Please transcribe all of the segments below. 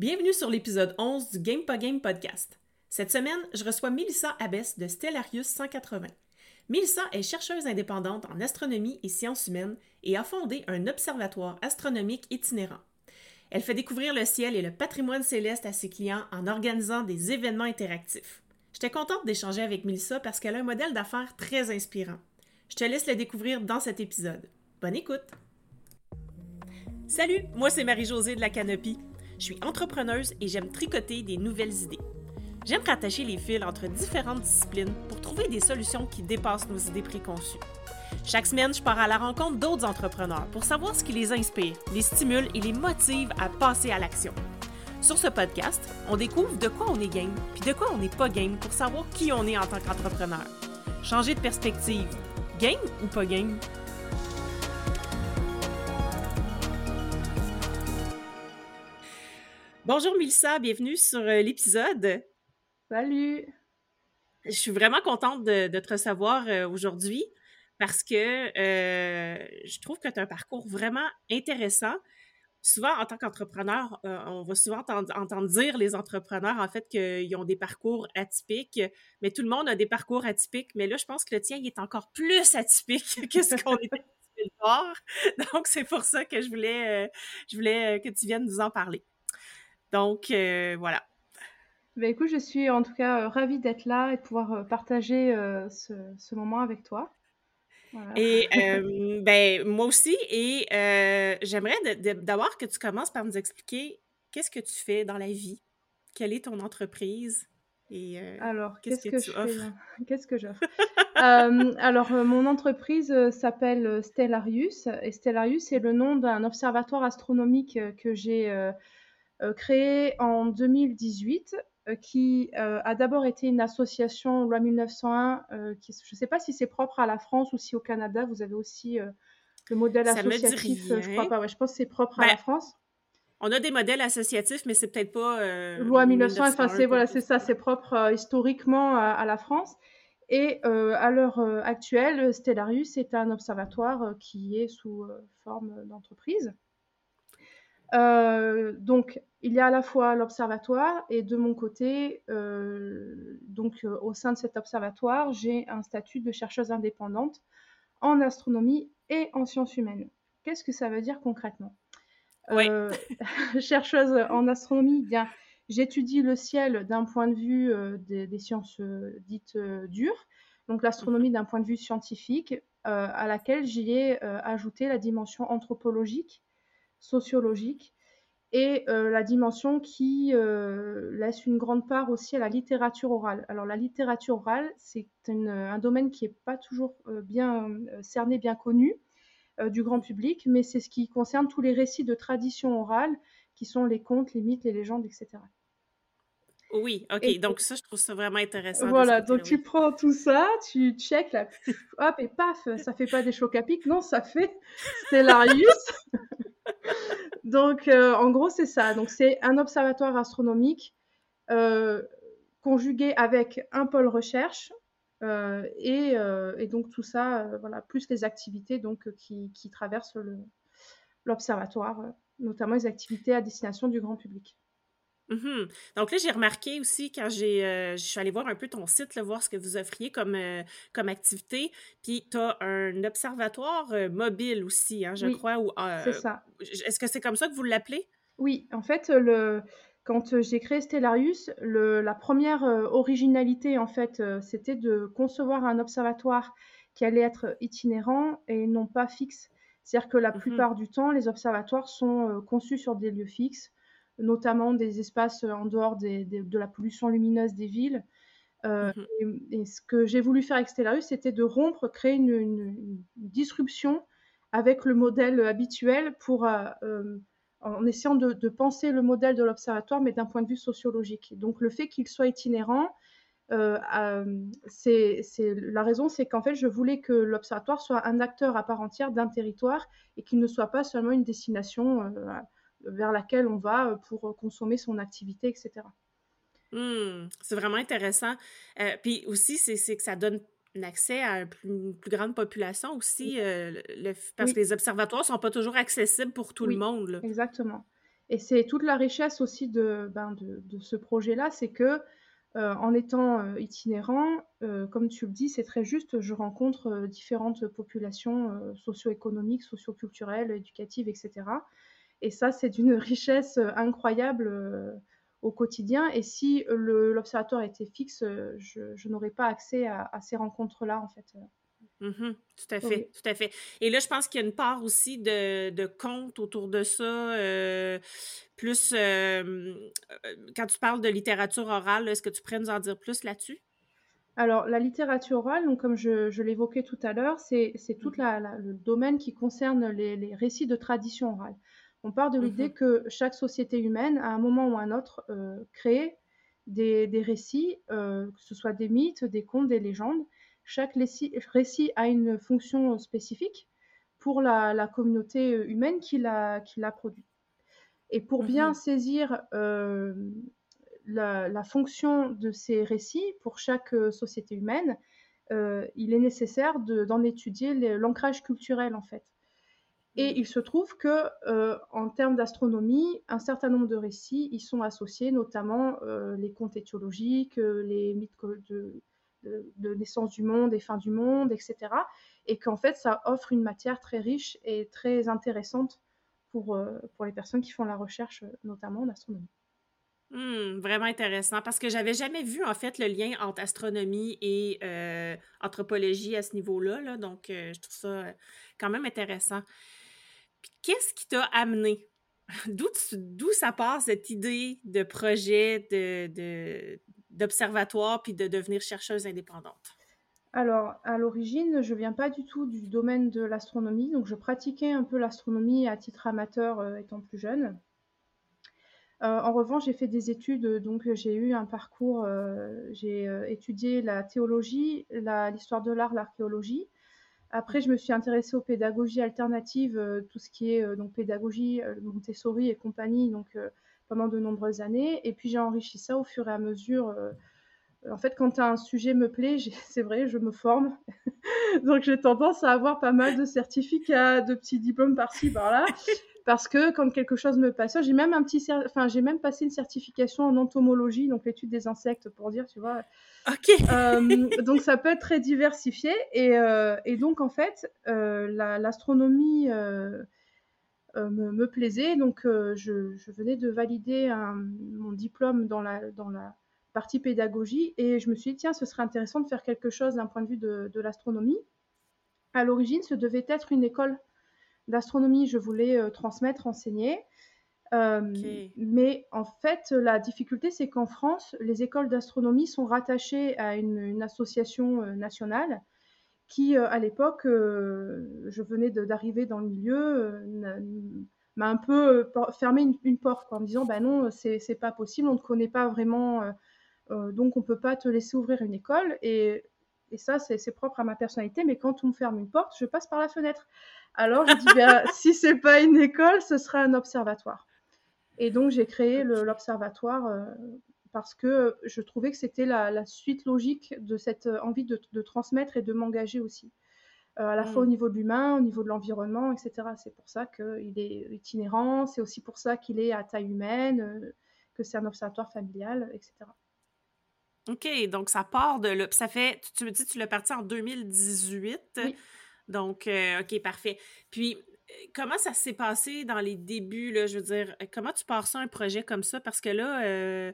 Bienvenue sur l'épisode 11 du Game podcast. Cette semaine, je reçois Melissa Abès de Stellarius 180. Melissa est chercheuse indépendante en astronomie et sciences humaines et a fondé un observatoire astronomique itinérant. Elle fait découvrir le ciel et le patrimoine céleste à ses clients en organisant des événements interactifs. J'étais contente d'échanger avec Melissa parce qu'elle a un modèle d'affaires très inspirant. Je te laisse le découvrir dans cet épisode. Bonne écoute! Salut, moi c'est Marie-Josée de la Canopie. Je suis entrepreneuse et j'aime tricoter des nouvelles idées. J'aime rattacher les fils entre différentes disciplines pour trouver des solutions qui dépassent nos idées préconçues. Chaque semaine, je pars à la rencontre d'autres entrepreneurs pour savoir ce qui les inspire, les stimule et les motive à passer à l'action. Sur ce podcast, on découvre de quoi on est game, puis de quoi on n'est pas game pour savoir qui on est en tant qu'entrepreneur. Changer de perspective. Game ou pas game? Bonjour Milsa, bienvenue sur euh, l'épisode. Salut! Je suis vraiment contente de, te recevoir euh, aujourd'hui parce que euh, je trouve que tu as un parcours vraiment intéressant. Souvent, en tant qu'entrepreneur, on va souvent entendre, dire les entrepreneurs, en fait, qu'ils ont des parcours atypiques, mais tout le monde a des parcours atypiques. Mais là, je pense que le tien, il est encore plus atypique que ce qu'on était voir. Donc, c'est pour ça que je voulais, je voulais que tu viennes nous en parler. Donc, euh, voilà. Ben, écoute, je suis en tout cas euh, ravie d'être là et de pouvoir euh, partager ce, moment avec toi. Et ben, moi aussi, et j'aimerais d'abord que tu commences par nous expliquer qu'est-ce que tu fais dans la vie, quelle est ton entreprise? Et alors qu'est-ce que, tu offres? Qu'est-ce que j'offre? Alors mon entreprise s'appelle Stellarius. Et Stellarius est le nom d'un observatoire astronomique que j'ai euh, créé en 2018 euh, qui euh, a d'abord été une association loi 1901, qui, je ne sais pas si c'est propre à la France ou si au Canada, vous avez aussi le modèle associatif, je crois pas, je pense que c'est propre à la ben, France. On a des modèles associatifs, mais c'est peut-être pas. loi 1901, enfin, c'est voilà, c'est ça, c'est propre historiquement à, la France. Et à l'heure actuelle, Stellarius est un observatoire qui est sous forme d'entreprise. Euh, donc, il y a à la fois l'observatoire et de mon côté, euh, donc euh, au sein de cet observatoire, j'ai un statut de chercheuse indépendante en astronomie et en sciences humaines. Qu'est-ce que ça veut dire concrètement? Oui. Chercheuse en astronomie, bien, j'étudie le ciel d'un point de vue des, sciences dites dures, donc l'astronomie mhm. d'un point de vue scientifique, à laquelle j'y ai ajouté la dimension anthropologique sociologique et euh, la dimension qui euh, laisse une grande part aussi à la littérature orale. Alors la littérature orale, c'est un domaine qui n'est pas toujours euh, bien cerné, bien connu du grand public, mais c'est ce qui concerne tous les récits de tradition orale, qui sont les contes, les mythes, les légendes, etc. Oui, ok. donc ça, je trouve ça vraiment intéressant. Voilà, donc tu prends tout ça, tu check, là, hop, et paf, ça fait pas des chocs à pic, non, ça fait Stellarius. Donc, euh, en gros, c'est ça. Donc, c'est un observatoire astronomique euh, conjugué avec un pôle recherche. Euh, et, donc, tout ça, voilà, plus les activités qui, traversent l'observatoire, notamment les activités à destination du grand public. Mmh Donc là, j'ai remarqué aussi quand j'ai, euh, je suis allée voir un peu ton site, là, voir ce que vous offriez comme, euh, comme activité. Puis tu as un observatoire euh, mobile aussi, hein, je crois. c'est ça. Est-ce que c'est comme ça que vous l'appelez? Oui, en fait, le, quand j'ai créé Stellarius, le, la première originalité, en fait, c'était de concevoir un observatoire qui allait être itinérant et non pas fixe. C'est-à-dire que la mmh plupart du temps, les observatoires sont conçus sur des lieux fixes notamment des espaces en dehors de la pollution lumineuse des villes. Euh, mhm. et, ce que j'ai voulu faire avec Stellarius, c'était de rompre, créer une, disruption avec le modèle habituel pour, euh, euh, en essayant de, penser le modèle de l'observatoire, mais d'un point de vue sociologique. Donc le fait qu'il soit itinérant, c'est la raison, c'est qu'en fait, je voulais que l'observatoire soit un acteur à part entière d'un territoire et qu'il ne soit pas seulement une destination vers laquelle on va euh, pour euh, consommer son activité, etc. Mmh, c'est vraiment intéressant. Euh, puis aussi, c'est que ça donne un accès à une plus, grande population aussi, le, parce que les observatoires ne sont pas toujours accessibles pour tout le monde. Exactement. Et c'est toute la richesse aussi de, ben, de, de ce projet-là, c'est que euh, en étant itinérant, comme tu le dis, c'est très juste, je rencontre différentes populations socio-économiques, socio-culturelles, éducatives, etc. Et ça, c'est d'une richesse incroyable au quotidien. Et si l'observatoire était fixe, je, n'aurais pas accès à, à ces rencontres-là, en fait. Mmh tout à fait, tout à fait. Et là, je pense qu'il y a une part aussi de, de contes autour de ça. Euh, plus, euh, quand tu parles de littérature orale, est-ce que tu pourrais nous en dire plus là-dessus? Alors, la littérature orale, donc, comme je, je l'évoquais tout à l'heure, c'est tout mmh la, le domaine qui concerne les, les, récits de tradition orale. On part de mmh l'idée que chaque société humaine, à un moment ou un autre, euh, crée des, des récits, que ce soit des mythes, des contes, des légendes, chaque récit, a une fonction spécifique pour la, communauté humaine qui l'a produit. Et pour bien mhm. saisir euh, la, fonction de ces récits pour chaque euh, société humaine, euh, il est nécessaire d'en étudier l'ancrage culturel en fait. Et il se trouve que, en termes d'astronomie, un certain nombre de récits y sont associés, notamment les contes étiologiques, les mythes de, naissance du monde et fin du monde, etc. Et qu'en fait, ça offre une matière très riche et très intéressante pour, euh, pour les personnes qui font la recherche, notamment en astronomie. Hmm, vraiment intéressant parce que j'avais jamais vu en fait le lien entre astronomie et euh, anthropologie à ce niveau-là, là, donc euh, je trouve ça quand même intéressant. Qu'est-ce qui t'a amené? D'où ça part cette idée de projet de, d'observatoire puis de devenir chercheuse indépendante? Alors, à l'origine, je viens pas du tout du domaine de l'astronomie, donc je pratiquais un peu l'astronomie à titre amateur euh, étant plus jeune. Euh, en revanche, j'ai fait des études, donc j'ai eu un parcours, euh, j'ai étudié la théologie, l'histoire de l'art, l'archéologie. Après, je me suis intéressée aux pédagogies alternatives, tout ce qui est donc pédagogie Montessori et compagnie, donc pendant de nombreuses années. Et puis j'ai enrichi ça au fur et à mesure. Euh, en fait, quand un sujet me plaît, c'est vrai, je me forme. Donc j'ai tendance à avoir pas mal de certificats, de petits diplômes par-ci, par-là. Parce que quand quelque chose me passionne, j'ai même un petit, enfin j'ai même passé une certification en entomologie, donc l'étude des insectes, pour dire, tu vois. Ok. Euh, donc ça peut être très diversifié et, euh, et donc en fait l'astronomie euh, me, plaisait. Donc, je, venais de valider mon diplôme dans la, dans la partie pédagogie et je me suis dit, tiens, ce serait intéressant de faire quelque chose d'un point de vue de, l'astronomie. À l'origine, ce devait être une école d'astronomie. Je voulais euh, transmettre, enseigner. Mais en fait, la difficulté, c'est qu'en France, les écoles d'astronomie sont rattachées à une association nationale qui, euh, à l'époque, euh, je venais d'arriver dans le milieu, euh, m'a un peu fermé une, porte en me disant bah non, c'est pas possible, on ne connaît pas vraiment, donc on peut pas te laisser ouvrir une école. Et, et ça, c'est propre à ma personnalité, mais quand on me ferme une porte, je passe par la fenêtre. Alors je dis bah, si c'est pas une école, ce sera un observatoire. Et donc j'ai créé l'observatoire parce que je trouvais que c'était la, suite logique de cette euh, envie de, transmettre et de m'engager aussi. Euh, à la fois au mmh. niveau de l'humain, au niveau de l'environnement, etc. C'est pour ça qu'il est itinérant, c'est aussi pour ça qu'il est à taille humaine, euh, que c'est un observatoire familial, etc. OK, donc ça part de Ça fait, tu me dis, tu l'as parti en 2018. Oui. Donc, OK, parfait. Puis, comment ça s'est passé dans les débuts, là, je veux dire, comment tu pars ça, un projet comme ça? Parce que là,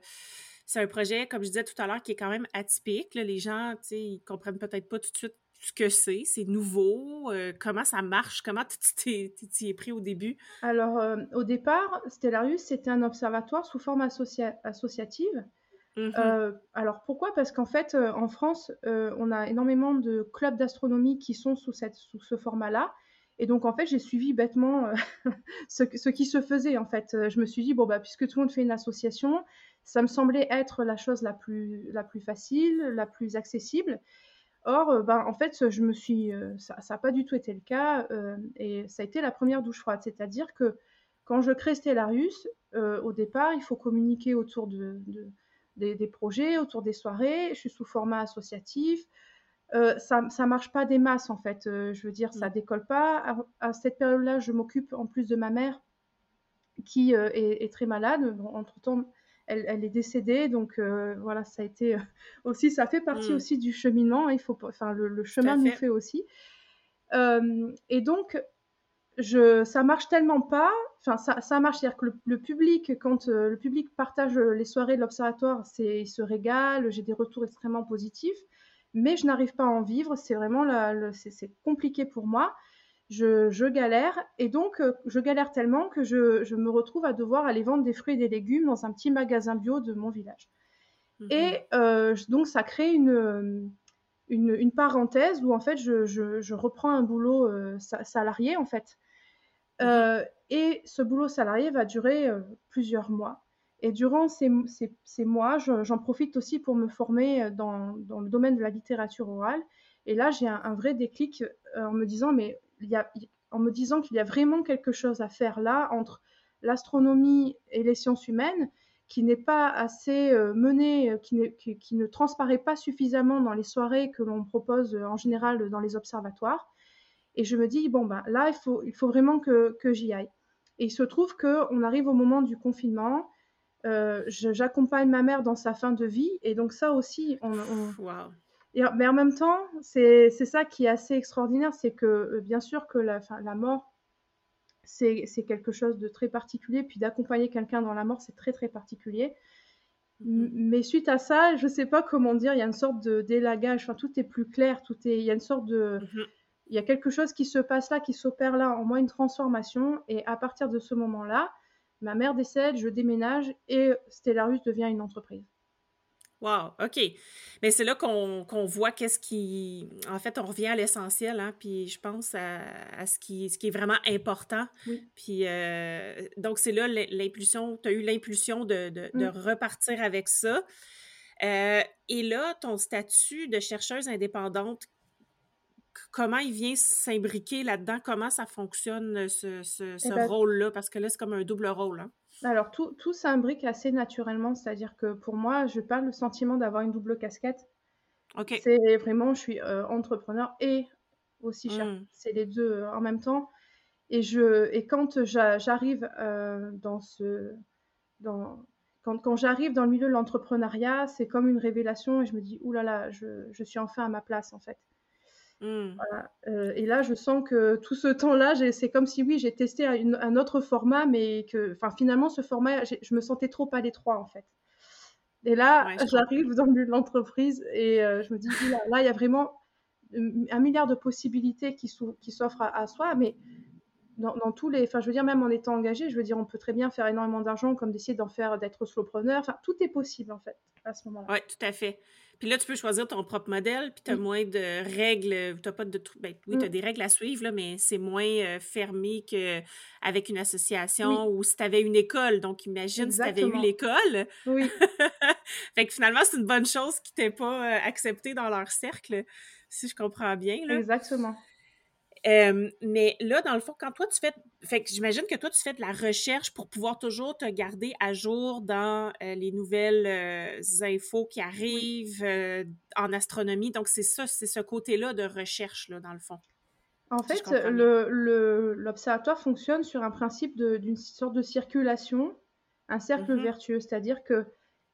c'est un projet, comme je disais tout à l'heure, qui est quand même atypique. Les gens, tu sais, ils comprennent peut-être pas tout de suite ce que c'est, c'est nouveau, euh, comment ça marche, comment tu t'y es pris au début? Alors, euh, au départ, Stellarius, c'était un observatoire sous forme associative. Mmh euh, alors pourquoi? Parce qu'en fait, en France, on a énormément de clubs d'astronomie qui sont sous, ce format-là. Et donc, en fait, j'ai suivi bêtement ce, qui se faisait. En fait, je me suis dit, bon, bah, puisque tout le monde fait une association, ça me semblait être la chose la plus, facile, la plus accessible. Or, euh, ben, en fait, je me suis, euh, ça n'a pas du tout été le cas euh, et ça a été la première douche froide. C'est-à-dire que quand je crée Stellarius, au départ, il faut communiquer autour de, des, projets, autour des soirées. Je suis sous format associatif. ça ne marche pas des masses, en fait. je veux dire, ça mmh. décolle pas. À, à cette période-là, je m'occupe en plus de ma mère qui est, très malade. entre-temps, elle, est décédée, donc voilà, ça a été aussi, ça fait partie mmh. aussi du cheminement. Il faut, enfin, le, chemin nous fait aussi. et donc, je, ça marche tellement pas. Enfin, ça, ça marche, c'est-à-dire que le, public, quand le public partage les soirées de l'observatoire, c'est, il se régale. J'ai des retours extrêmement positifs, mais je n'arrive pas à en vivre. C'est vraiment, c'est, compliqué pour moi je, galère et donc euh, je galère tellement que je, me retrouve à devoir aller vendre des fruits et des légumes dans un petit magasin bio de mon village. Mhm. Et euh, donc ça crée une, une, parenthèse où en fait je, reprends un boulot euh, salarié en fait. Mhm. et ce boulot salarié va durer plusieurs mois. Et durant ces, mois, j'en profite aussi pour me former dans, le domaine de la littérature orale. Et là, j'ai un, vrai déclic en me disant, mais en me disant qu'il y a vraiment quelque chose à faire là entre l'astronomie et les sciences humaines qui n'est pas assez euh, menée, euh, qui, ne transparaît pas suffisamment dans les soirées que l'on propose euh, en général dans les observatoires. Et je me dis, bon, ben, là, il faut, il faut vraiment que, j'y aille. Et il se trouve qu'on arrive au moment du confinement. J'accompagne ma mère dans sa fin de vie. Et donc ça aussi, on, mais en même temps, c'est ça qui est assez extraordinaire, c'est que euh, bien sûr que la, la mort, c'est quelque chose de très particulier, puis d'accompagner quelqu'un dans la mort, c'est très très particulier. Mm-hmm. Mais suite à ça, je ne sais pas comment dire, il y a une sorte de délagage, enfin, tout est plus clair, tout est, il y a une sorte de... Mm-hmm. Il y a quelque chose qui se passe là, qui s'opère là, en moi une transformation, et à partir de ce moment-là, ma mère décède, je déménage, et Stellarus devient une entreprise. Wow, OK. Mais c'est là qu'on voit qu'est-ce qui. En fait, on revient à l'essentiel, hein, puis je pense à, ce, qui, ce qui est vraiment important. Puis euh, donc, c'est là l'impulsion, tu as eu l'impulsion de, de, mmh. repartir avec ça. Euh, et là, ton statut de chercheuse indépendante, comment il vient s'imbriquer là-dedans? Comment ça fonctionne, ce, ce, eh ben rôle-là? Parce que là, c'est comme un double rôle. Hein? Alors, tout, tout s'imbrique assez naturellement, c'est-à-dire que pour moi, je parle le sentiment d'avoir une double casquette. C'est vraiment, je suis euh, entrepreneur et aussi cher. Mmh. C'est les deux euh, en même temps. Et, je, et quand j'arrive euh, dans ce. Dans, quand, quand j'arrive dans le milieu de l'entrepreneuriat, c'est comme une révélation et je me dis, oulala, là là, je, je suis enfin à ma place en fait. Mmh. Euh, et là, je sens que tout ce temps-là, c'est comme si oui, j'ai testé un, autre format, mais que, finalement, ce format, je me sentais trop à l'étroit en fait. Et là, j'arrive dans l'entreprise et euh, je me dis, là, il y a vraiment un milliard de possibilités qui s'offrent à, soi, mais dans, tous les, enfin, je veux dire, même en étant engagé, je veux dire, on peut très bien faire énormément d'argent, comme d'essayer d'en faire, d'être solopreneur. Enfin, tout est possible en fait à ce moment-là. Oui, tout à fait. Puis là, tu peux choisir ton propre modèle, puis tu as moins de règles. Tu pas de. Ben, oui, tu as mm. des règles à suivre, là, mais c'est moins euh, fermé qu'avec une association ou si tu avais une école. Donc, imagine si tu avais eu l'école. Oui. fait que finalement, c'est une bonne chose qui t'ait pas euh, accepté dans leur cercle, si je comprends bien. Là. Exactement mais là, dans le fond, quand toi tu fais, fait que j'imagine que toi tu fais de la recherche pour pouvoir toujours te garder à jour dans euh, les nouvelles euh, infos qui arrivent euh, en astronomie. Donc c'est ça, c'est ce côté-là de recherche là, dans le fond. En fait, l'observatoire le, fonctionne sur un principe d'une sorte de circulation, un cercle mmh vertueux, c'est-à-dire que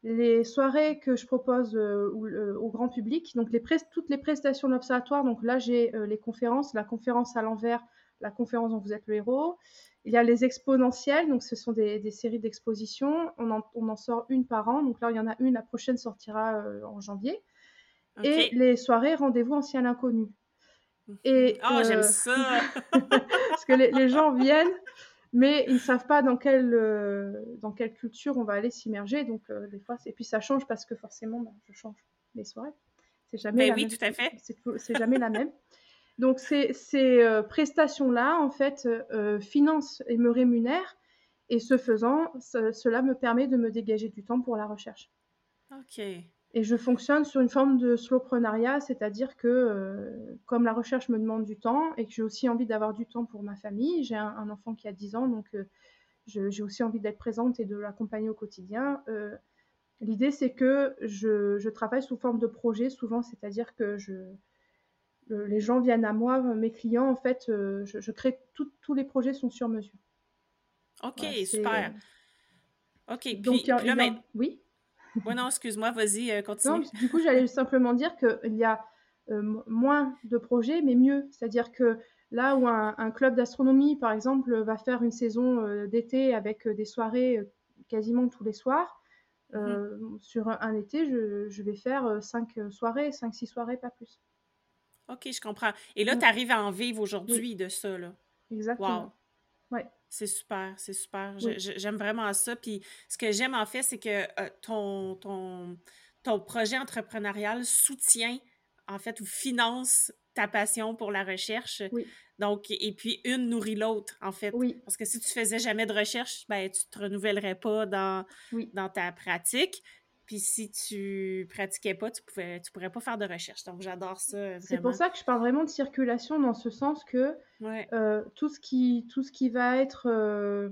les soirées que je propose euh, au grand public, donc les toutes les prestations de l'observatoire, donc là j'ai euh, les conférences, la conférence à l'envers, la conférence dont vous êtes le héros. Il y a les exponentielles, donc ce sont des, séries d'expositions. On en, sort une par an, donc là il y en a une, la prochaine sortira euh, en janvier. Et les soirées rendez-vous ancien inconnu. Et, oh, j'aime ça! parce que les, gens viennent mais ils ne savent pas dans quelle, euh, dans quelle culture on va aller s'immerger. Donc, euh, des fois, et puis ça change parce que forcément, bah, je change les soirées. C'est jamais, ben la oui, même. tout à fait. C'est jamais la même. Donc, ces, ces euh, prestations-là, en fait, financent et me rémunèrent. Et ce faisant, cela me permet de me dégager du temps pour la recherche. OK. Et je fonctionne sur une forme de slowprenariat, c'est-à-dire que euh, comme la recherche me demande du temps et que j'ai aussi envie d'avoir du temps pour ma famille, j'ai un, enfant qui a 10 ans, donc euh, j'ai aussi envie d'être présente et de l'accompagner au quotidien. Euh, l'idée, c'est que je, travaille sous forme de projet souvent, c'est-à-dire que je, les gens viennent à moi, mes clients, en fait, je, crée tous les projets sont sur mesure. OK, super. OK, Donc, puis, là, mais... oui? Oui, non, excuse-moi, vas-y, continue. Non, du coup, j'allais simplement dire qu'il y a moins de projets, mais mieux. C'est-à-dire que là où un, un club d'astronomie, par exemple, va faire une saison d'été avec des soirées quasiment tous les soirs, Mmh euh, sur un, été, je, vais faire euh, cinq euh, soirées, cinq, six soirées, pas plus. OK, je comprends. Et là, tu arrives à en vivre aujourd'hui de ça, là. Exactement. Wow. Ouais. C'est super, c'est super. J'aime vraiment ça. Puis ce que j'aime, en fait, c'est que ton, ton, ton projet entrepreneurial soutient, en fait, ou finance ta passion pour la recherche. Oui. Donc, et puis une nourrit l'autre, en fait. Oui. Parce que si tu faisais jamais de recherche, ben, tu te renouvellerais pas dans, dans ta pratique. Puis si tu pratiquais pas, tu pouvais, tu pourrais pas faire de recherche. Donc, j'adore ça vraiment. C'est pour ça que je parle vraiment de circulation dans ce sens que euh, tout, ce qui, tout ce qui va être euh,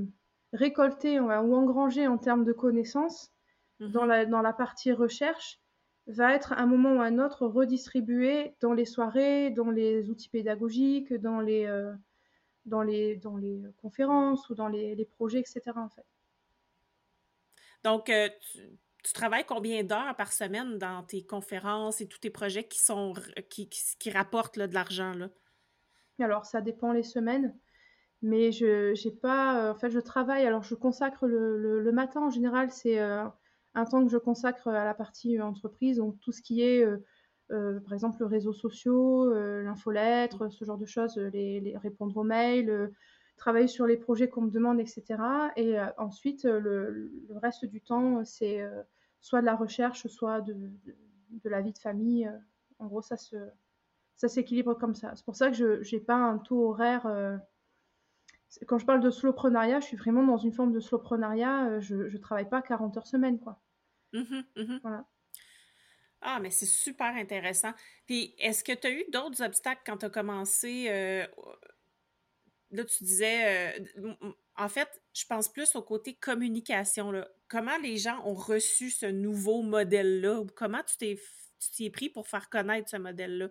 récolté ou engrangé en termes de connaissances dans, mm-hmm. la, dans la partie recherche, va être à un moment ou à un autre redistribué dans les soirées, dans les outils pédagogiques, dans les, euh, dans les, dans les conférences ou dans les, les projets, etc. En fait. Donc, euh, tu, travailles combien d'heures par semaine dans tes conférences et tous tes projets qui, sont, qui, qui, rapportent là, de l'argent? Alors, ça dépend les semaines. Mais je j'ai pas. Euh, en fait, je travaille. Alors, je consacre le, le, matin en général, c'est un temps que je consacre à la partie euh, entreprise, donc tout ce qui est, euh, euh, par exemple, le réseaux sociaux, l'infolettre, ce genre de choses, les, répondre aux mails, travailler sur les projets qu'on me demande, etc. Et ensuite, le, reste du temps, c'est soit de la recherche, soit de, la vie de famille. En gros, ça se, ça s'équilibre comme ça. C'est pour ça que je n'ai pas un taux horaire. quand je parle de slowprenariat, je suis vraiment dans une forme de slowprenariat. Je ne travaille pas 40 heures semaine, quoi. Mmh mmh voilà. Ah, mais c'est super intéressant. Puis, est-ce que tu as eu d'autres obstacles quand tu as commencé? Euh, là, tu disais, euh, en fait, je pense plus au côté communication. Là. Comment les gens ont reçu ce nouveau modèle-là? Comment tu t'es, tu es pris pour faire connaître ce modèle-là?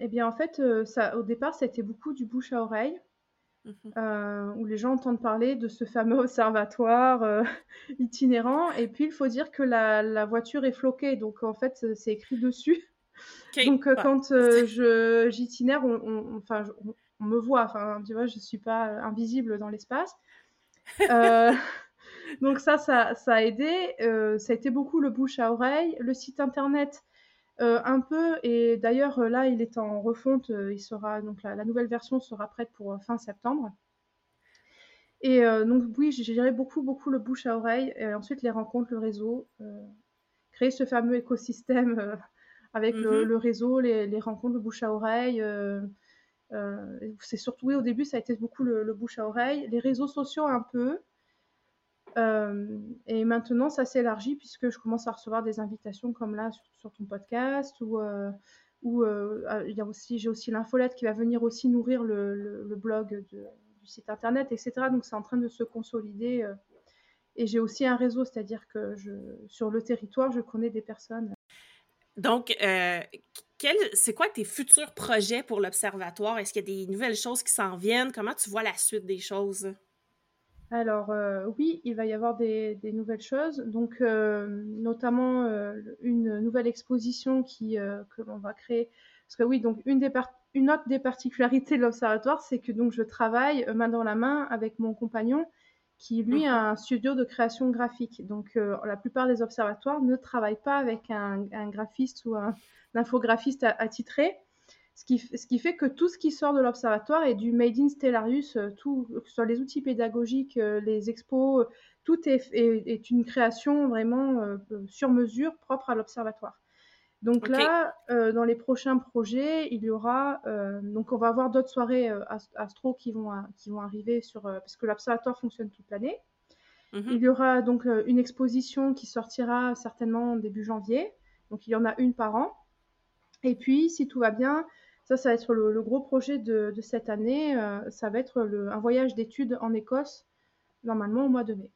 eh bien, en fait, ça, au départ, ça a été beaucoup du bouche à oreille. Mmh euh, où les gens entendent parler de ce fameux observatoire itinérant. Et puis, il faut dire que la, voiture est floquée, donc en fait, c'est écrit dessus. Donc, euh, quand je, j'itinère, on, enfin, on, me voit, enfin, tu vois, je ne suis pas invisible dans l'espace. donc, ça, ça, ça a aidé. ça a été beaucoup le bouche à oreille. Le site internet, euh, un peu, et d'ailleurs euh, là il est en refonte, euh, il sera, donc la, nouvelle version sera prête pour fin septembre. Et donc oui, j'ai géré beaucoup, beaucoup le bouche à oreille, et ensuite les rencontres, le réseau, créer ce fameux écosystème avec le, mmh réseau, les, rencontres, le bouche à oreille. C'est surtout, oui, au début, ça a été beaucoup le, bouche à oreille. Les réseaux sociaux, un peu. Euh, et maintenant, ça s'élargit puisque je commence à recevoir des invitations comme là sur, ton podcast ou, euh, euh, ah, il aussi, j'ai aussi l'infolette qui va venir aussi nourrir le, blog du site internet, etc. Donc c'est en train de se consolider. et j'ai aussi un réseau, c'est-à-dire que sur le territoire, je connais des personnes. Donc, c'est quoi tes futurs projets pour l'Observatoire? Est-ce qu'il y a des nouvelles choses qui s'en viennent? Comment tu vois la suite des choses? Alors euh, oui, il va y avoir des, nouvelles choses, donc euh, notamment euh, une nouvelle exposition qui, que l'on va créer. Parce que oui, donc une, des une autre des particularités de l'observatoire, c'est que donc je travaille main dans la main avec mon compagnon qui lui a un studio de création graphique. Donc la plupart des observatoires ne travaillent pas avec un, graphiste ou un, infographiste attitré. Ce qui, fait que tout ce qui sort de l'observatoire est du Made in Stellarius, euh, tout, que ce soit les outils pédagogiques, euh, les expos, tout est, une création vraiment euh, sur mesure propre à l'observatoire. Donc là, dans les prochains projets, il y aura, donc on va avoir d'autres soirées astro qui vont, qui vont arriver sur, parce que l'observatoire fonctionne toute l'année. Mhm. Il y aura donc une exposition qui sortira certainement début janvier. Donc il y en a une par an. Et puis, si tout va bien, ça, ça va être le, gros projet de, cette année. Euh, ça va être un voyage d'études en Écosse, normalement au mois de mai.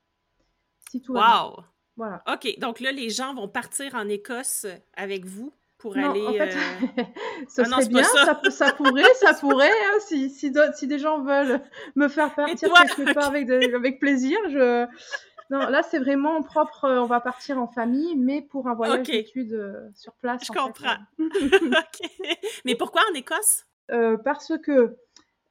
Si tout wow! Voilà. OK, donc là, les gens vont partir en Écosse avec vous pour Non, aller. en fait, euh, Ah non, serait bien, ça. ça, ça pourrait, ça pourrait, hein, si, si, des gens veulent me faire partir toi? quelque part avec, de- avec plaisir, je... Non, là, c'est vraiment propre, euh, on va partir en famille, mais pour un voyage Ok, d'études euh, sur place, je en fait. comprends. Ok. Mais pourquoi en Écosse? Euh, parce que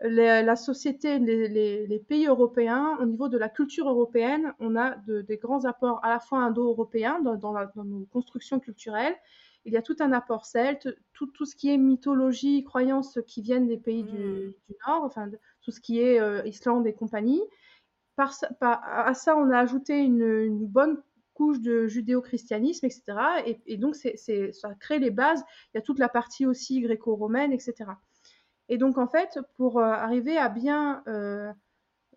les- la société, les, les- les pays européens, au niveau de la culture européenne, on a de- des grands apports à la fois indo-européens dans, dans la- dans nos constructions culturelles. Il y a tout un apport celte, tout, tout ce qui est mythologie, croyances qui viennent des pays du, Hmm. du Nord, enfin tout ce qui est euh, Islande et compagnie. Par, à ça, on a ajouté une, une bonne couche de judéo-christianisme, etc. Et, et donc, c'est, c'est- ça crée les bases. Il y a toute la partie aussi gréco-romaine, etc. Et donc, en fait, pour euh, arriver à bien euh,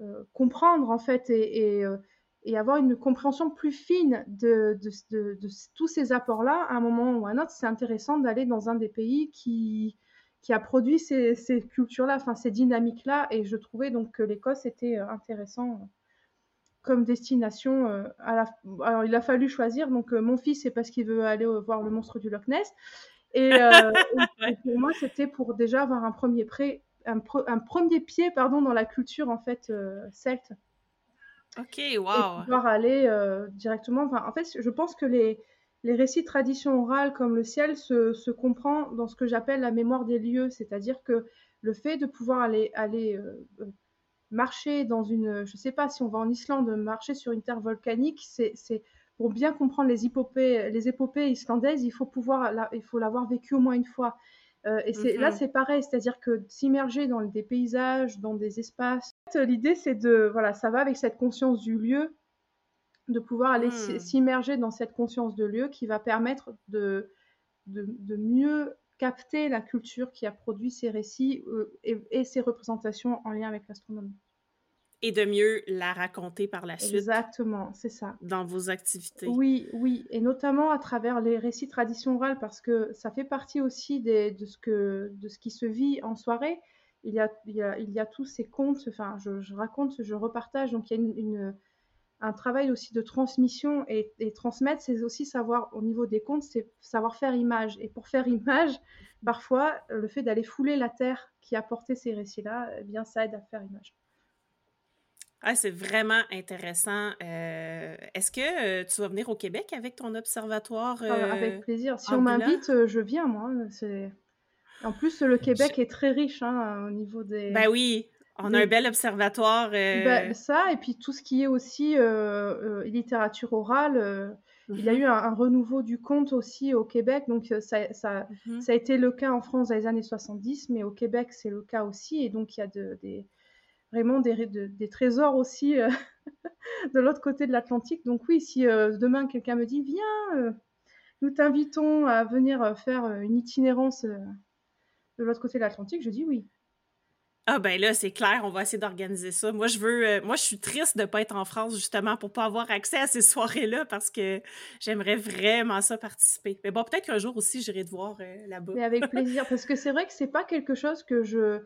euh, comprendre, en fait, et, avoir une compréhension plus fine de, tous ces apports-là, à un moment ou à un autre, c'est intéressant d'aller dans un des pays qui, a produit ces, cultures-là, enfin, ces dynamiques-là. Et je trouvais donc que l'Écosse était intéressant comme destination. Alors, il a fallu choisir. Donc, mon fils, c'est parce qu'il veut aller voir le monstre du Loch Ness. Et, euh, et- et pour moi, c'était pour déjà avoir un premier, pré- un, pre- un premier pied pardon, dans la culture en fait euh, celte Ok, et wow. pouvoir aller euh, directement. Enfin, en fait, je pense que les, les récits de tradition orale comme le ciel se, se comprend dans ce que j'appelle la mémoire des lieux, c'est-à-dire que le fait de pouvoir aller, aller euh, marcher dans une, je sais pas si on va en Islande, marcher sur une terre volcanique, c'est pour bien comprendre les épopées, les épopées islandaises, il faut pouvoir, la- il faut l'avoir vécu au moins une fois. Euh, et c'est, là, Mhm. c'est pareil, c'est-à-dire que s'immerger dans des paysages, dans des espaces. En fait, L'idée, c'est de, voilà, ça va avec cette conscience du lieu, de pouvoir aller Hmm. s'immerger dans cette conscience de lieu qui va permettre de, de, de mieux capter la culture qui a produit ces récits euh, et, et ces représentations en lien avec l'astronomie. Et de mieux la raconter par la suite Exactement, c'est ça. dans vos activités. Oui, oui, et notamment à travers les récits tradition orale, parce que ça fait partie aussi des- de, ce que, de ce qui se vit en soirée. Il y a, il y a, il y a tous ces contes, enfin, je, je raconte, je repartage, donc il y a une, une- un travail aussi de transmission et, et transmettre, c'est aussi savoir, au niveau des contes, c'est savoir faire image. Et pour faire image, parfois, le fait d'aller fouler la terre qui a porté ces récits-là, eh bien, ça aide à faire image. Ah, c'est vraiment intéressant. Euh, Est-ce que euh, tu vas venir au Québec avec ton observatoire Ah, euh, avec plaisir. Si on m'invite, je viens, moi. En plus, le Je- Québec est très riche hein, au niveau des... Ben oui, on a un bel observatoire. Ben, ça, et puis tout ce qui est aussi littérature orale. Il y a mhm, eu un, un renouveau du conte aussi au Québec, donc ça, ça, mhm. ça a été le cas en France dans les années 70, mais au Québec, c'est le cas aussi. Et donc, il y a de- des, vraiment des, de- des trésors aussi euh, de l'autre côté de l'Atlantique. Donc oui, si euh, demain quelqu'un me dit, viens, euh, nous t'invitons à venir faire une itinérance de l'autre côté de l'Atlantique, je dis oui. Ah ben là, c'est clair, on va essayer d'organiser ça. Moi, je veux, euh, moi, je suis triste de ne pas être en France justement pour pas avoir accès à ces soirées-là parce que j'aimerais vraiment ça participer. Mais bon, peut-être qu'un jour aussi, j'irai te voir euh, là-bas. Mais avec plaisir, parce que c'est vrai que c'est pas quelque chose que je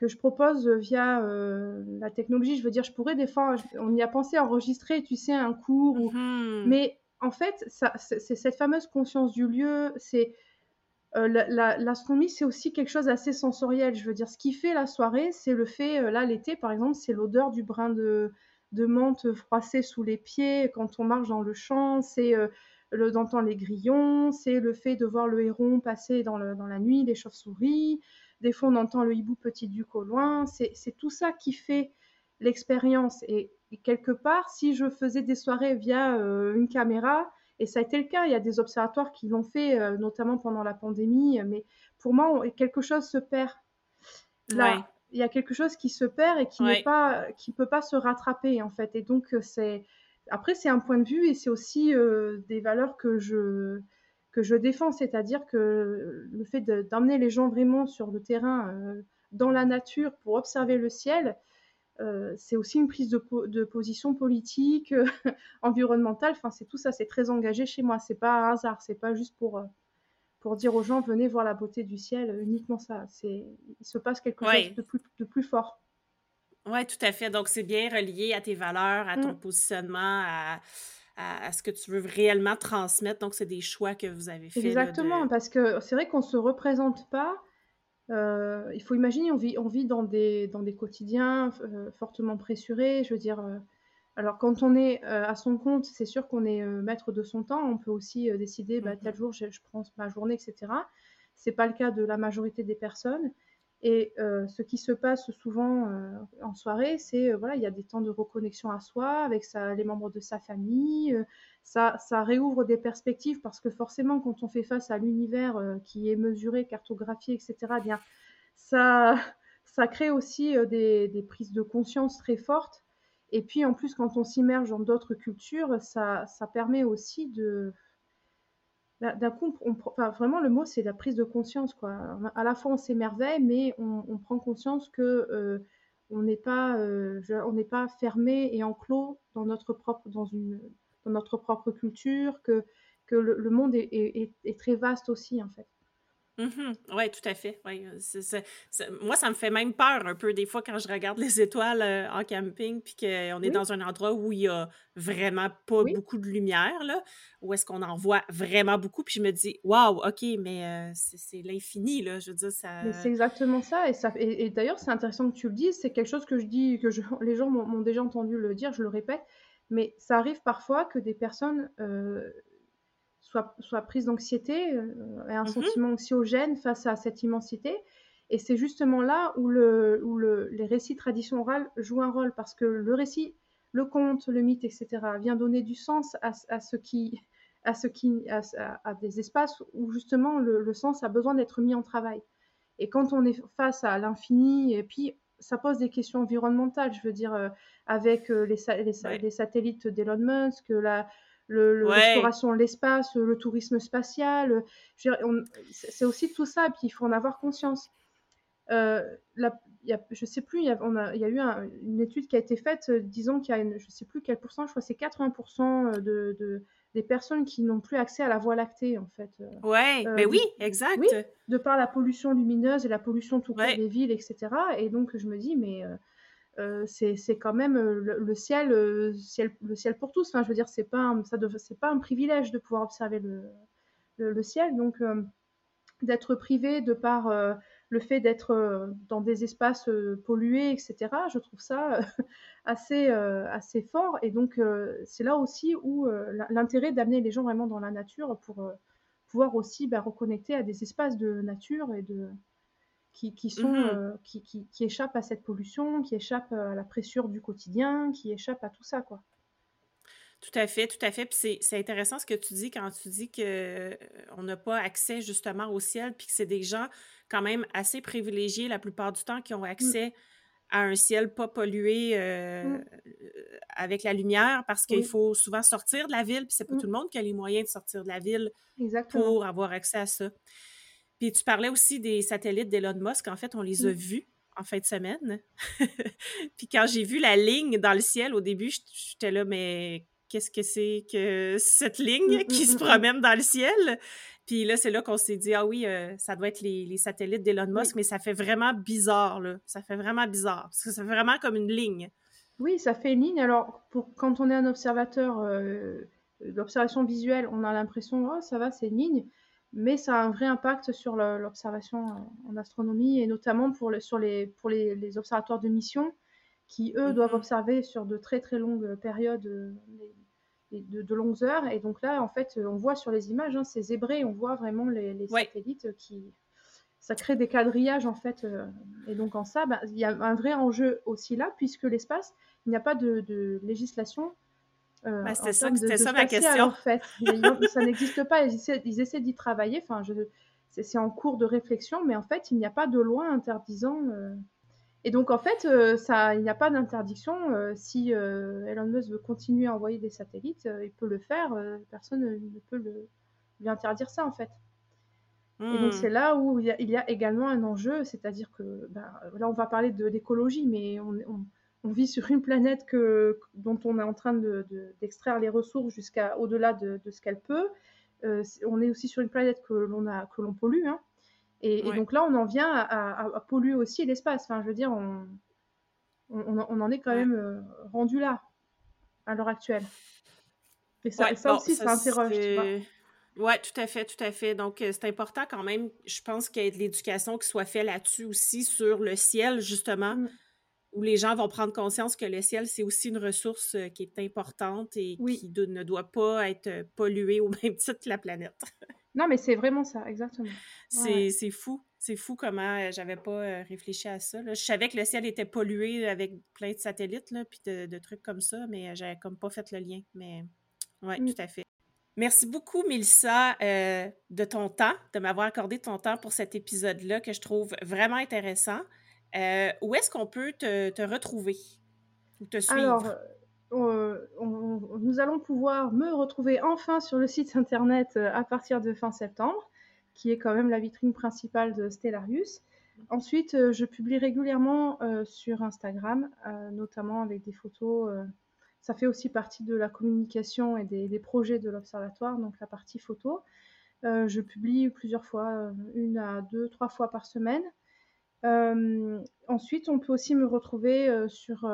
que je propose via euh, la technologie. Je veux dire, je pourrais des fois, on y a pensé enregistrer, tu sais, un cours, ou... Mhm. mais en fait, c'est cette fameuse conscience du lieu. C'est euh, la- la- l'astronomie, c'est aussi quelque chose d'assez sensoriel. Je veux dire, ce qui fait la soirée, c'est le fait, euh, là, l'été, par exemple, c'est l'odeur du brin de, de menthe froissé sous les pieds quand on marche dans le champ, c'est le d'entendre les grillons, c'est le fait de voir le héron passer dans, le- dans la nuit, les chauves-souris. Des fois, on entend le hibou petit duc au loin. C'est tout ça qui fait l'expérience. Et, et quelque part, si je faisais des soirées via euh, une caméra, et ça a été le cas, il y a des observatoires qui l'ont fait, euh, notamment pendant la pandémie, mais pour moi, on- quelque chose se perd. Là, Ouais. il y a quelque chose qui se perd et qui n'est Ouais. pas, qui peut pas se rattraper en fait. Et donc c'est, après c'est un point de vue et c'est aussi euh, des valeurs que je que je défends, c'est-à-dire que le fait de- d'emmener les gens vraiment sur le terrain, euh, dans la nature pour observer le ciel, euh, c'est aussi une prise de, po- de position politique, euh, environnementale. Enfin, c'est tout ça, c'est très engagé chez moi. C'est pas un hasard, c'est pas juste pour euh, pour dire aux gens venez voir la beauté du ciel, uniquement ça. C'est il se passe quelque Ouais. chose de plus de plus fort. Oui, tout à fait. Donc, c'est bien relié à tes valeurs, à ton Mm. positionnement, à, à, ce que tu veux réellement transmettre. Donc, c'est des choix que vous avez faits. Exactement, parce que c'est vrai qu'on ne se représente pas. Euh, il faut imaginer, on vit, on vit dans, des, dans des quotidiens euh, fortement pressurés. Je veux dire, euh, alors quand on est à son compte, c'est sûr qu'on est maître de son temps. On peut aussi décider, bah, tel mmh jour, je, je, prends ma journée, etc. Ce n'est pas le cas de la majorité des personnes. Et euh, ce qui se passe souvent euh, en soirée, c'est euh, voilà, il y a des temps de reconnexion à soi avec les membres de sa famille. ça, ça réouvre des perspectives parce que forcément, quand on fait face à l'univers qui est mesuré, cartographié, etc., eh bien, ça, ça crée aussi des, des, prises de conscience très fortes. Et puis en plus, quand on s'immerge dans d'autres cultures, ça, ça permet aussi de d'un coup, on, vraiment, le mot, c'est la prise de conscience. Quoi. À la fois, on s'émerveille, mais on, prend conscience que euh, on n'est pas, euh, n'est pas fermé et enclos dans notre propre, culture, que, le, monde est, très vaste aussi, en fait. Mhm. Oui, tout à fait. Ouais, moi, ça me fait même peur un peu des fois quand je regarde les étoiles euh, en camping, puis qu'on est dans un endroit où il y a vraiment pas beaucoup de lumière, là, où est-ce qu'on en voit vraiment beaucoup, puis je me dis, waouh, ok, mais euh, c'est l'infini, là, je veux dire, ça... C'est exactement ça, et, ça, et, d'ailleurs, c'est intéressant que tu le dises, c'est quelque chose que je dis, que je, les gens m'ont déjà entendu le dire, je le répète, mais ça arrive parfois que des personnes... Euh, soit, soit prise d'anxiété euh, et un mmh sentiment anxiogène face à cette immensité. Et c'est justement là où, le, où le, les récits tradition orale jouent un rôle, parce que le récit, le conte, le mythe, etc., vient donner du sens à, à ce qui, à, ce qui à, des espaces où justement le, le sens a besoin d'être mis en travail. Et quand on est face à l'infini, et puis ça pose des questions environnementales, je veux dire, euh, avec euh, les, les, les, satellites d'Elon Musk, la, l'exploration de l'espace, le tourisme spatial. C'est aussi tout ça, et puis il faut en avoir conscience. Euh, la, y a, je sais plus, il y a, y eu une étude qui a été faite, euh, disons qu'il y a, une, je sais plus quel pourcent, je crois que c'est 80% de, de, des personnes qui n'ont plus accès à la Voie lactée, en fait. Euh, ouais, mais oui, exact. Oui, de par la pollution lumineuse et la pollution tout court des villes, etc. Et donc, je me dis, mais euh, c'est quand même euh, le, ciel, euh, ciel, le ciel pour tous. Enfin, je veux dire, c'est pas ça c'est pas un privilège de pouvoir observer le, le, ciel. Donc, d'être privé de par le fait d'être dans des espaces pollués, etc. Je trouve ça assez, assez fort. Et donc, c'est là aussi où l'intérêt d'amener les gens vraiment dans la nature pour pouvoir aussi bah, reconnecter à des espaces de nature et de, qui, sont, mmh euh, qui, qui, échappent à cette pollution, qui échappent à la pression du quotidien, qui échappent à tout ça, quoi. Tout à fait, tout à fait. Puis c'est intéressant ce que tu dis quand tu dis qu'on euh, n'a pas accès justement au ciel, puis que c'est des gens quand même assez privilégiés la plupart du temps qui ont mmh. accès à un ciel pas pollué euh, mmh. avec la lumière parce qu'il faut souvent sortir de la ville, puis c'est pas tout le monde qui a les moyens de sortir de la ville pour avoir accès à ça. Puis tu parlais aussi des satellites d'Elon Musk. En fait, on les a vus en fin de semaine. puis quand j'ai vu la ligne dans le ciel, au début, j'étais là, mais qu'est-ce que c'est que cette ligne mmh, qui mmh, se promène dans le ciel? Puis là, c'est là qu'on s'est dit, ah oui, euh, ça doit être les, satellites d'Elon Musk, mais ça fait vraiment bizarre, là. Ça fait vraiment bizarre, parce que ça fait vraiment comme une ligne. Oui, ça fait une ligne. Alors, pour, quand on est un observateur euh, d'observation visuelle, on a l'impression, oh, ça va, c'est une ligne mais ça a un vrai impact sur l'observation en astronomie et notamment pour, sur les, pour les, observatoires de mission qui, eux, doivent mhm. observer sur de très très longues périodes, euh, de, longues heures. Et donc là, en fait, on voit sur les images, hein, c'est zébré, on voit vraiment les, satellites qui... Ça crée des quadrillages, en fait. Euh, et donc en ça, bah, il y a un vrai enjeu aussi là, puisque l'espace, il n'y a pas de législation euh, bah, c'était ça, ça ma question. En fait. ça n'existe pas. Ils essaient, d'y travailler. Enfin, c'est en cours de réflexion, mais en fait, il n'y a pas de loi interdisant. Euh. Et donc, en fait, euh, ça, il n'y a pas d'interdiction. si Elon Musk veut continuer à envoyer des satellites, il peut le faire. personne ne peut le, lui interdire ça, en fait. Et donc, hmm. c'est là où il y, a, il y, a, également un enjeu, c'est-à-dire que ben, là, on va parler d'écologie, mais on, on on vit sur une planète que, dont on est en train d'extraire de, les ressources jusqu'à au-delà de, ce qu'elle peut. Euh, on est aussi sur une planète que l'on a que l'on pollue. Hein. Et, donc là, on en vient à, polluer aussi l'espace. Enfin, je veux dire, on, on, en est quand même euh, rendu là à l'heure actuelle. Et ça, ça aussi, ça, interroge, tu vois. Oui, tout à fait, tout à fait. Donc, c'est important quand même, je pense qu'il y ait de l'éducation qui soit faite là-dessus aussi, sur le ciel, justement, mmh. Où les gens vont prendre conscience que le ciel, c'est aussi une ressource qui est importante et qui ne doit pas être polluée au même titre que la planète. non, mais c'est vraiment ça, exactement. C'est fou. C'est fou comment j'avais pas réfléchi à ça. Je savais que le ciel était pollué avec plein de satellites, là, puis de, trucs comme ça, mais j'avais comme pas fait le lien. Mais oui, mmh. tout à fait. Merci beaucoup, Mélissa, euh, de ton temps, de m'avoir accordé ton temps pour cet épisode-là que je trouve vraiment intéressant. Euh, où est-ce qu'on peut te, retrouver ou te suivre? Alors, euh, nous allons pouvoir me retrouver enfin sur le site internet à partir de fin septembre, qui est quand même la vitrine principale de Stellarius. Ensuite, je publie régulièrement sur Instagram, notamment avec des photos ça fait aussi partie de la communication et des, projets de l'Observatoire, donc la partie photo. Euh, je publie plusieurs fois, euh, une à deux, trois fois par semaine. Euh, ensuite, on peut aussi me retrouver sur,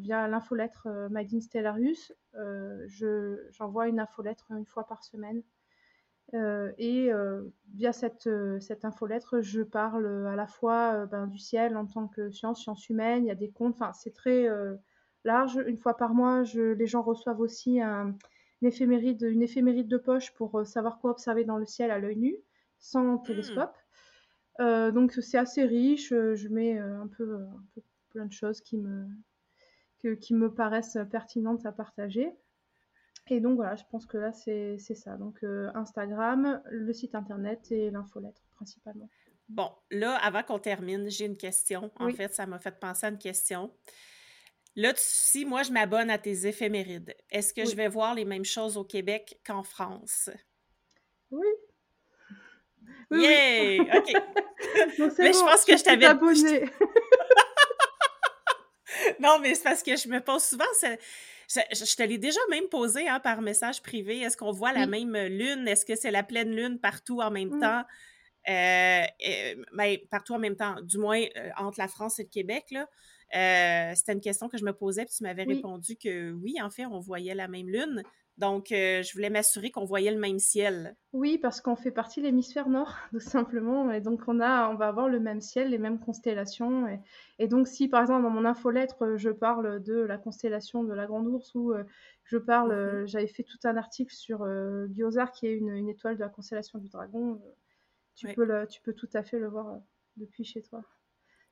via l'infolettre Made in Stellarius. J'envoie une infolettre une fois par semaine. et via cette, cette infolettre, je parle à la fois ben, du ciel en tant que science, science humaine. Il y a des comptes, enfin, c'est très large. Une fois par mois, les gens reçoivent aussi un, une, éphéméride, une éphéméride de poche pour savoir quoi observer dans le ciel à l'œil nu, sans hmm. télescope. Donc c'est assez riche. Euh, je mets un peu, plein de choses qui me, qui me paraissent pertinentes à partager. Et donc voilà, je pense que là c'est ça. Donc Instagram, le site internet et l'infolettre principalement. Bon, là, avant qu'on termine, j'ai une question. En fait, ça m'a fait penser à une question. Là, si moi je m'abonne à tes éphémérides, est-ce que je vais voir les mêmes choses au Québec qu'en France? Oui. Oui Yay! OK. mais je pense que je t'avais. abonné. non, mais c'est parce que je me pose souvent. Je, te l'ai déjà même posé hein, par message privé. Est-ce qu'on voit la même lune? Est-ce que c'est la pleine lune partout en même temps? Euh, ben, partout en même temps, du moins euh, entre la France et le Québec. Là. Euh, c'était une question que je me posais, puis tu m'avais répondu que oui, en fait, on voyait la même lune. Donc, euh, je voulais m'assurer qu'on voyait le même ciel. Oui, parce qu'on fait partie de l'hémisphère nord, tout simplement. Et donc, on, a, on va avoir le même ciel, les mêmes constellations. Et, donc, si par exemple, dans mon infolettre, je parle de la constellation de la Grande Ourse, ou euh, je parle, mmh j'avais fait tout un article sur euh, qui est une, étoile de la constellation du Dragon, tu, peux le, tu peux tout à fait le voir depuis chez toi.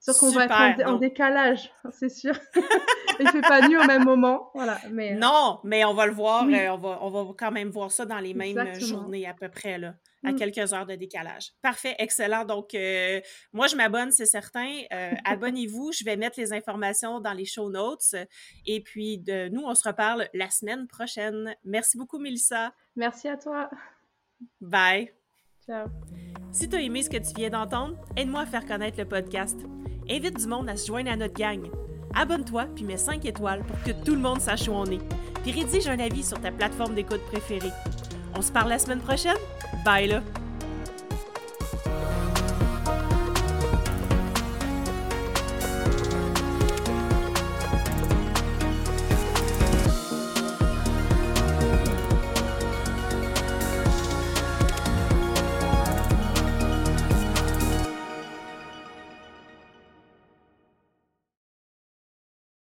Sauf qu'on va être en, décalage, c'est sûr. Il fait pas nuit au même moment, voilà. Mais, euh, Non, mais on va le voir, euh, on, va, on va quand même voir ça dans les mêmes journées à peu près, là, à mm. quelques heures de décalage. Parfait, excellent. Donc, euh, moi, je m'abonne, c'est certain. Abonnez-vous, je vais mettre les informations dans les show notes. Et puis, de, nous, on se reparle la semaine prochaine. Merci beaucoup, Melissa. Merci à toi. Bye. Ciao. Si tu as aimé ce que tu viens d'entendre, aide-moi à faire connaître le podcast. Invite du monde à se joindre à notre gang. Abonne-toi puis mets 5 étoiles pour que tout le monde sache où on est. Puis rédige un avis sur ta plateforme d'écoute préférée. On se parle la semaine prochaine? Bye là!